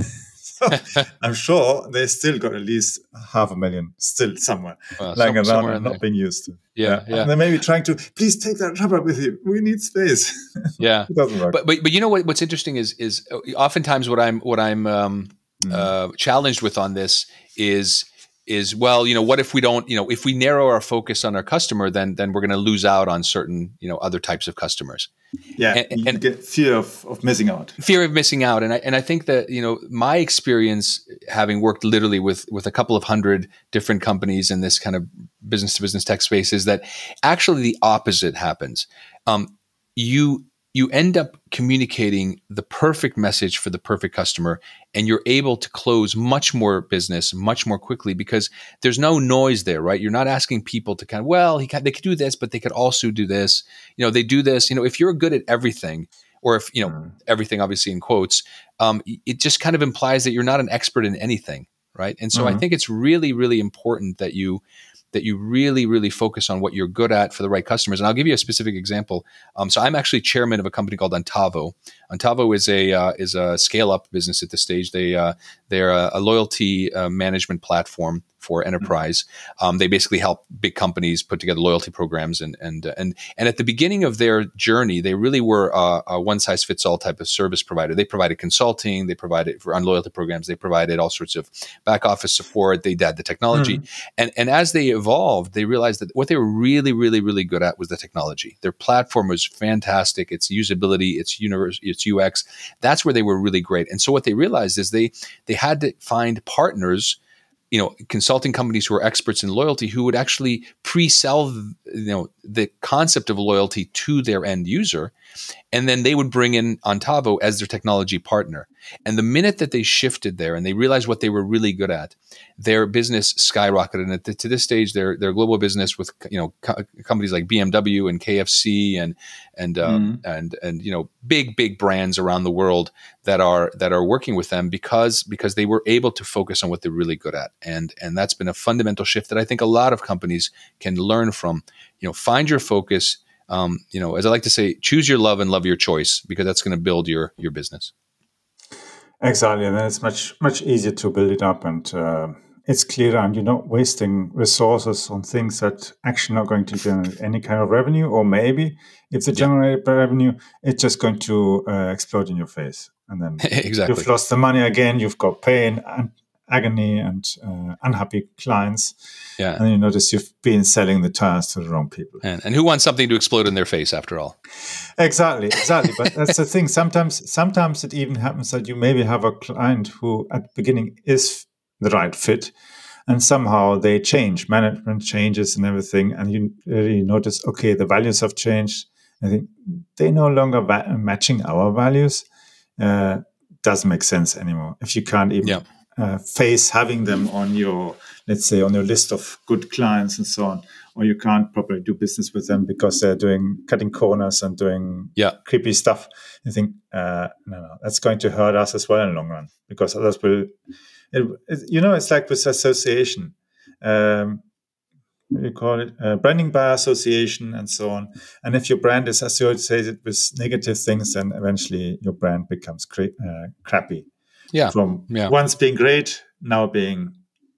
I'm sure they still got at least half a million still somewhere well, lying some, around and not there. being used. Yeah, yeah, And they may be trying to please take that rubber with you. We need space. Yeah, it doesn't work. But, but but you know what? What's interesting is is uh, oftentimes what I'm what I'm um, mm. uh, challenged with on this is is well you know what if we don't you know if we narrow our focus on our customer then then we're going to lose out on certain you know other types of customers. Yeah and, and get fear of, of missing out. Fear of missing out. And I, and I think that you know my experience having worked literally with with a couple of hundred different companies in this kind of business to business tech space is that actually the opposite happens. Um, you you end up communicating the perfect message for the perfect customer and you're able to close much more business much more quickly because there's no noise there right you're not asking people to kind of well he they could do this but they could also do this you know they do this you know if you're good at everything or if you know mm. everything obviously in quotes um, it just kind of implies that you're not an expert in anything right and so mm-hmm. i think it's really really important that you that you really, really focus on what you're good at for the right customers. And I'll give you a specific example. Um, so I'm actually chairman of a company called Antavo. Antavo is a uh, is a scale up business at this stage. They uh, they're a, a loyalty uh, management platform for enterprise. Um, they basically help big companies put together loyalty programs, and and and and at the beginning of their journey, they really were a, a one size fits all type of service provider. They provided consulting, they provided for on loyalty programs, they provided all sorts of back office support. They had the technology, mm. and and as they evolved, they realized that what they were really, really, really good at was the technology. Their platform was fantastic. Its usability, its universe, its UX. That's where they were really great. And so what they realized is they they had to find partners you know consulting companies who are experts in loyalty who would actually pre-sell you know the concept of loyalty to their end user and then they would bring in Antavo as their technology partner. And the minute that they shifted there and they realized what they were really good at, their business skyrocketed. And to this stage, their their global business with you know co- companies like BMW and KFC and and uh, mm. and and you know big big brands around the world that are that are working with them because because they were able to focus on what they're really good at. And and that's been a fundamental shift that I think a lot of companies can learn from. You know, find your focus um, you know, as I like to say, choose your love and love your choice because that's going to build your your business. Exactly, and then it's much much easier to build it up, and uh, it's clearer, and you're not wasting resources on things that actually not going to generate any kind of revenue, or maybe if they generate revenue, it's just going to uh, explode in your face, and then exactly. you've lost the money again. You've got pain and agony and uh, unhappy clients. Yeah. And you notice you've been selling the tires to the wrong people. And, and who wants something to explode in their face after all? Exactly, exactly. but that's the thing. Sometimes, sometimes it even happens that you maybe have a client who at the beginning is the right fit, and somehow they change, management changes and everything, and you really notice, okay, the values have changed. I think they no longer va- matching our values. Uh, doesn't make sense anymore. If you can't even yeah uh, face having them on your, let's say, on your list of good clients and so on, or you can't properly do business with them because they're doing cutting corners and doing yeah. creepy stuff. You think, uh, no, no, that's going to hurt us as well in the long run because others will. It, it, you know, it's like with association. Um, you call it uh, branding by association and so on. And if your brand is associated with negative things, then eventually your brand becomes cra- uh, crappy yeah. From yeah. once being great, now being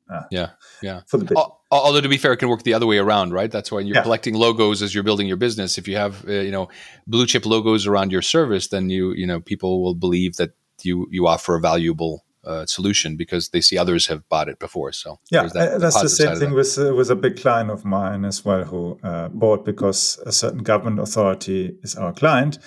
uh, yeah, yeah. For the bit. Although to be fair, it can work the other way around, right? That's why you're yeah. collecting logos as you're building your business. If you have uh, you know blue chip logos around your service, then you you know people will believe that you you offer a valuable uh, solution because they see others have bought it before. So yeah, that, uh, that's the same thing with uh, with a big client of mine as well who uh, bought because a certain government authority is our client,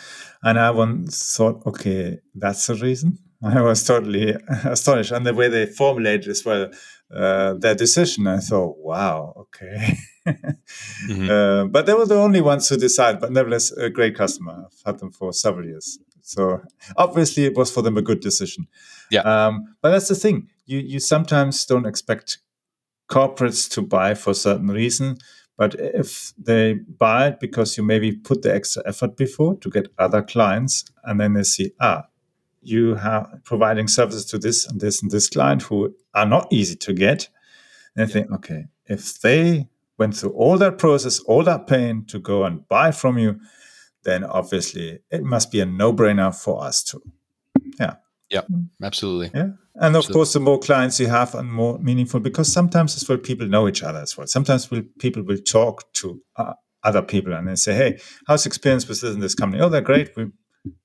and I once thought, okay, that's the reason. I was totally astonished, and the way they formulated as well uh, their decision. I thought, wow, okay. mm-hmm. uh, but they were the only ones who decided. But nevertheless, a great customer. I've had them for several years, so obviously it was for them a good decision. Yeah. Um, but that's the thing. You you sometimes don't expect corporates to buy for a certain reason. But if they buy it because you maybe put the extra effort before to get other clients, and then they see, ah, you have providing services to this and this and this client who are not easy to get. And I think, okay, if they went through all that process, all that pain to go and buy from you, then obviously it must be a no-brainer for us too. Yeah. Yeah, absolutely. Yeah. And of absolutely. course, the more clients you have and more meaningful, because sometimes as well, people know each other as well. Sometimes will, people will talk to uh, other people and they say, Hey, how's experience with this and this company? Oh, they're great. We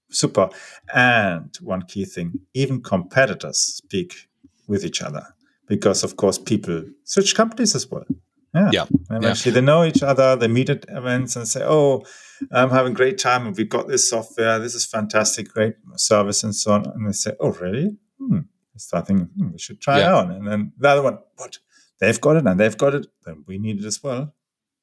super. And one key thing, even competitors speak with each other because, of course, people switch companies as well. Yeah. yeah. And yeah. actually, they know each other. They meet at events and say, "Oh, I'm having a great time, and we've got this software. This is fantastic, great service, and so on." And they say, "Oh, really? Hmm. Starting, hmm, we should try yeah. it out." And then the other one, "What? They've got it, and they've got it. Then we need it as well."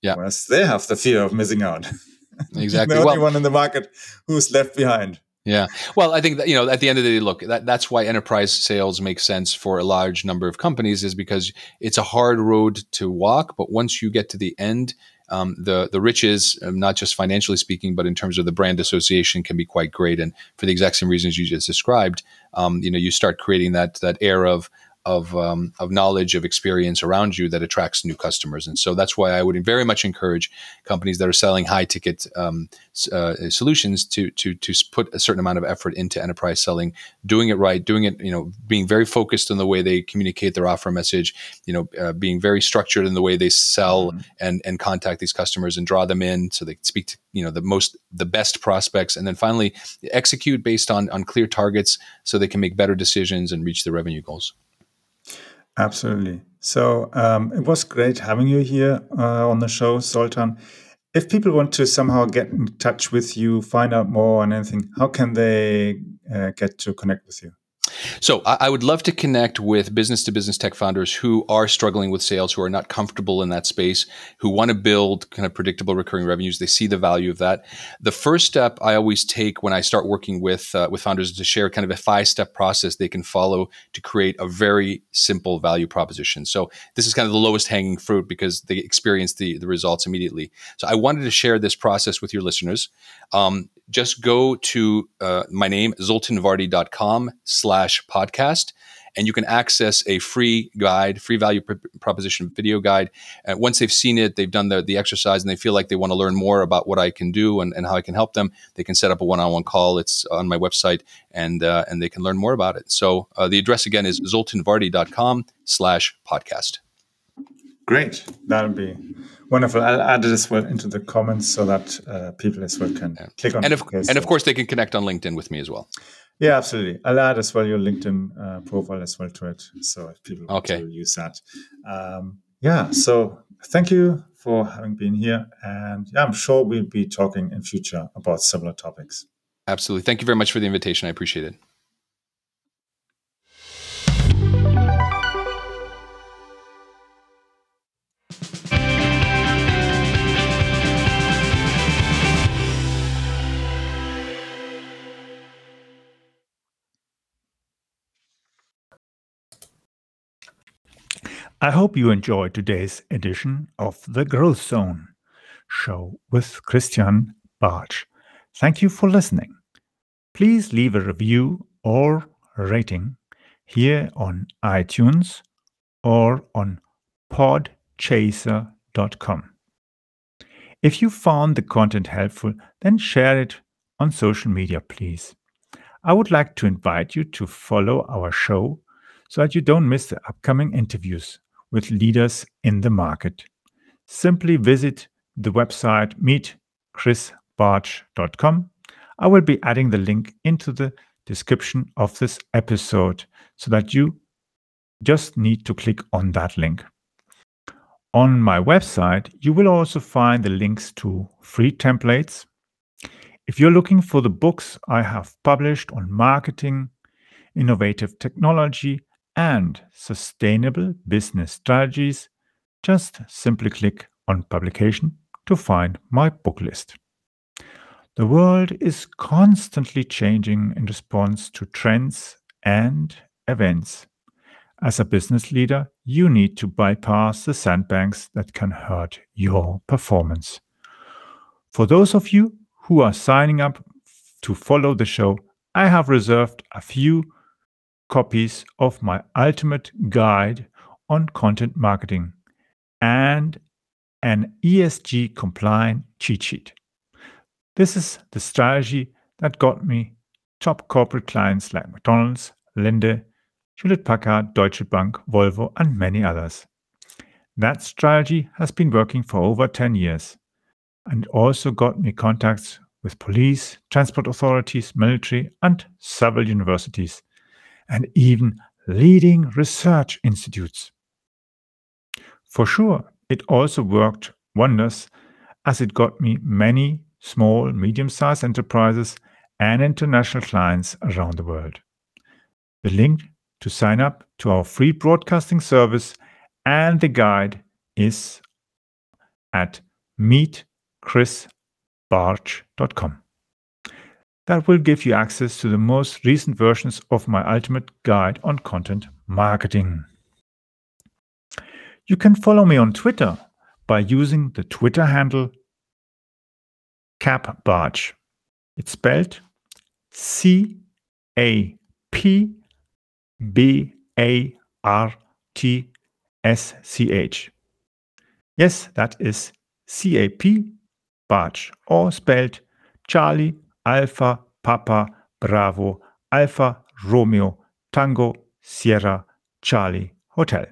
Yeah. Whereas they have the fear of missing out. Exactly. the only well, one in the market who's left behind. Yeah. Well, I think that, you know, at the end of the day, look, that, that's why enterprise sales make sense for a large number of companies is because it's a hard road to walk. But once you get to the end, um, the the riches, um, not just financially speaking, but in terms of the brand association, can be quite great. And for the exact same reasons you just described, um, you know, you start creating that that air of of um, of knowledge of experience around you that attracts new customers. And so that's why I would very much encourage companies that are selling high ticket um, uh, solutions to to to put a certain amount of effort into enterprise selling, doing it right, doing it you know being very focused on the way they communicate their offer message, you know uh, being very structured in the way they sell mm-hmm. and and contact these customers and draw them in so they speak to you know the most the best prospects, and then finally execute based on on clear targets so they can make better decisions and reach their revenue goals. Absolutely. So um, it was great having you here uh, on the show, Zoltan. If people want to somehow get in touch with you, find out more on anything, how can they uh, get to connect with you? So I, would love to connect with business to business tech founders who are struggling with sales, who are not comfortable in that space, who want to build kind of predictable recurring revenues. They see the value of that. The first step I always take when I start working with uh, with founders is to share kind of a five step process they can follow to create a very simple value proposition. So this is kind of the lowest hanging fruit because they experience the the results immediately. So I wanted to share this process with your listeners. Um, just go to uh, my name, zoltanvardy.com slash podcast, and you can access a free guide, free value pr- proposition video guide. And once they've seen it, they've done the, the exercise, and they feel like they want to learn more about what I can do and, and how I can help them, they can set up a one-on-one call. It's on my website, and uh, and they can learn more about it. So uh, the address again is zoltanvardy.com slash podcast. Great. That'll be wonderful. I'll add it as well into the comments so that uh, people as well can yeah. click on and of, and of course, they can connect on LinkedIn with me as well. Yeah, absolutely. I'll add as well your LinkedIn uh, profile as well to it. So if people want okay. to use that. Um, yeah. So thank you for having been here. And yeah, I'm sure we'll be talking in future about similar topics. Absolutely. Thank you very much for the invitation. I appreciate it. I hope you enjoyed today's edition of the Growth Zone show with Christian Bartsch. Thank you for listening. Please leave a review or rating here on iTunes or on podchaser.com. If you found the content helpful, then share it on social media, please. I would like to invite you to follow our show so that you don't miss the upcoming interviews with leaders in the market. Simply visit the website meetchrisbartsch.com. I will be adding the link into the description of this episode so that you just need to click on that link. On my website, you will also find the links to free templates. If you're looking for the books I have published on marketing, innovative technology, and sustainable business strategies, just simply click on Publication to find my book list. The world is constantly changing in response to trends and events. As a business leader, you need to bypass the sandbanks that can hurt your performance. For those of you who are signing up to follow the show, I have reserved a few copies of my ultimate guide on content marketing and an ESG compliant cheat sheet. This is the strategy that got me top corporate clients like McDonald's, Linde, Hewlett Packard, Deutsche Bank, Volvo, and many others. That strategy has been working for over 10 years and also got me contacts with police, transport authorities, military, and several universities and even leading research institutes. For sure, it also worked wonders as it got me many small, medium sized enterprises and international clients around the world. The link to sign up to our free broadcasting service and the guide is at meetchrisbartsch.com that will give you access to the most recent versions of my ultimate guide on content marketing. You can follow me on Twitter by using the Twitter handle capbartsch. It's spelled C A P B A R T S C H. Yes, that is C A P, Bartsch, or spelled Charlie, Alpha, Papa, Bravo, Alpha, Romeo, Tango, Sierra, Charlie, Hotel.